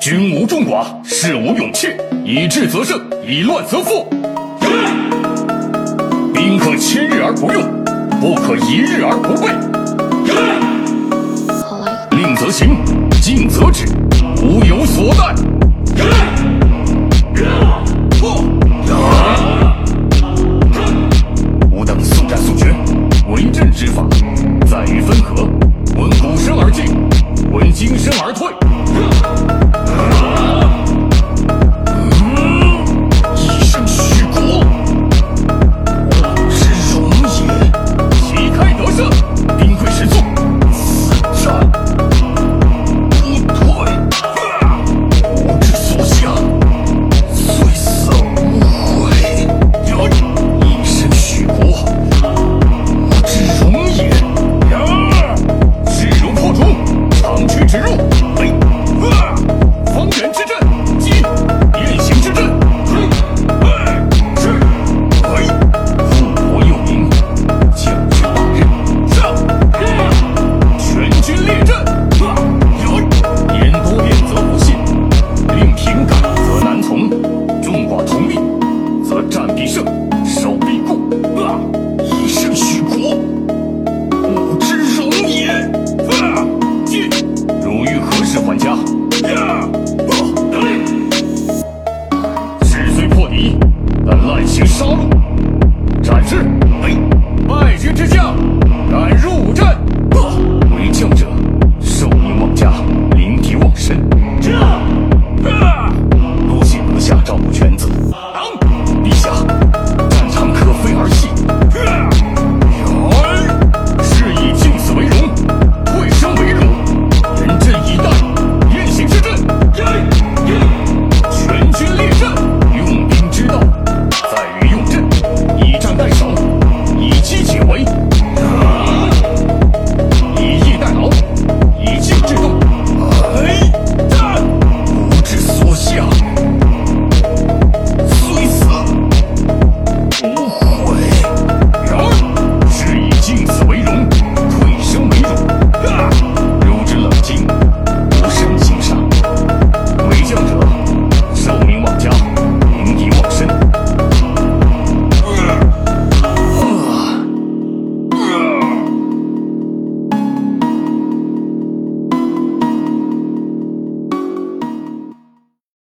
军无众寡，士无勇怯，以智则胜，以乱则负。兵可千日而不用，不可一日而不备。令则行，禁则止，无有所怠。吾等速战速决，为阵之法，而退。再行杀戮展示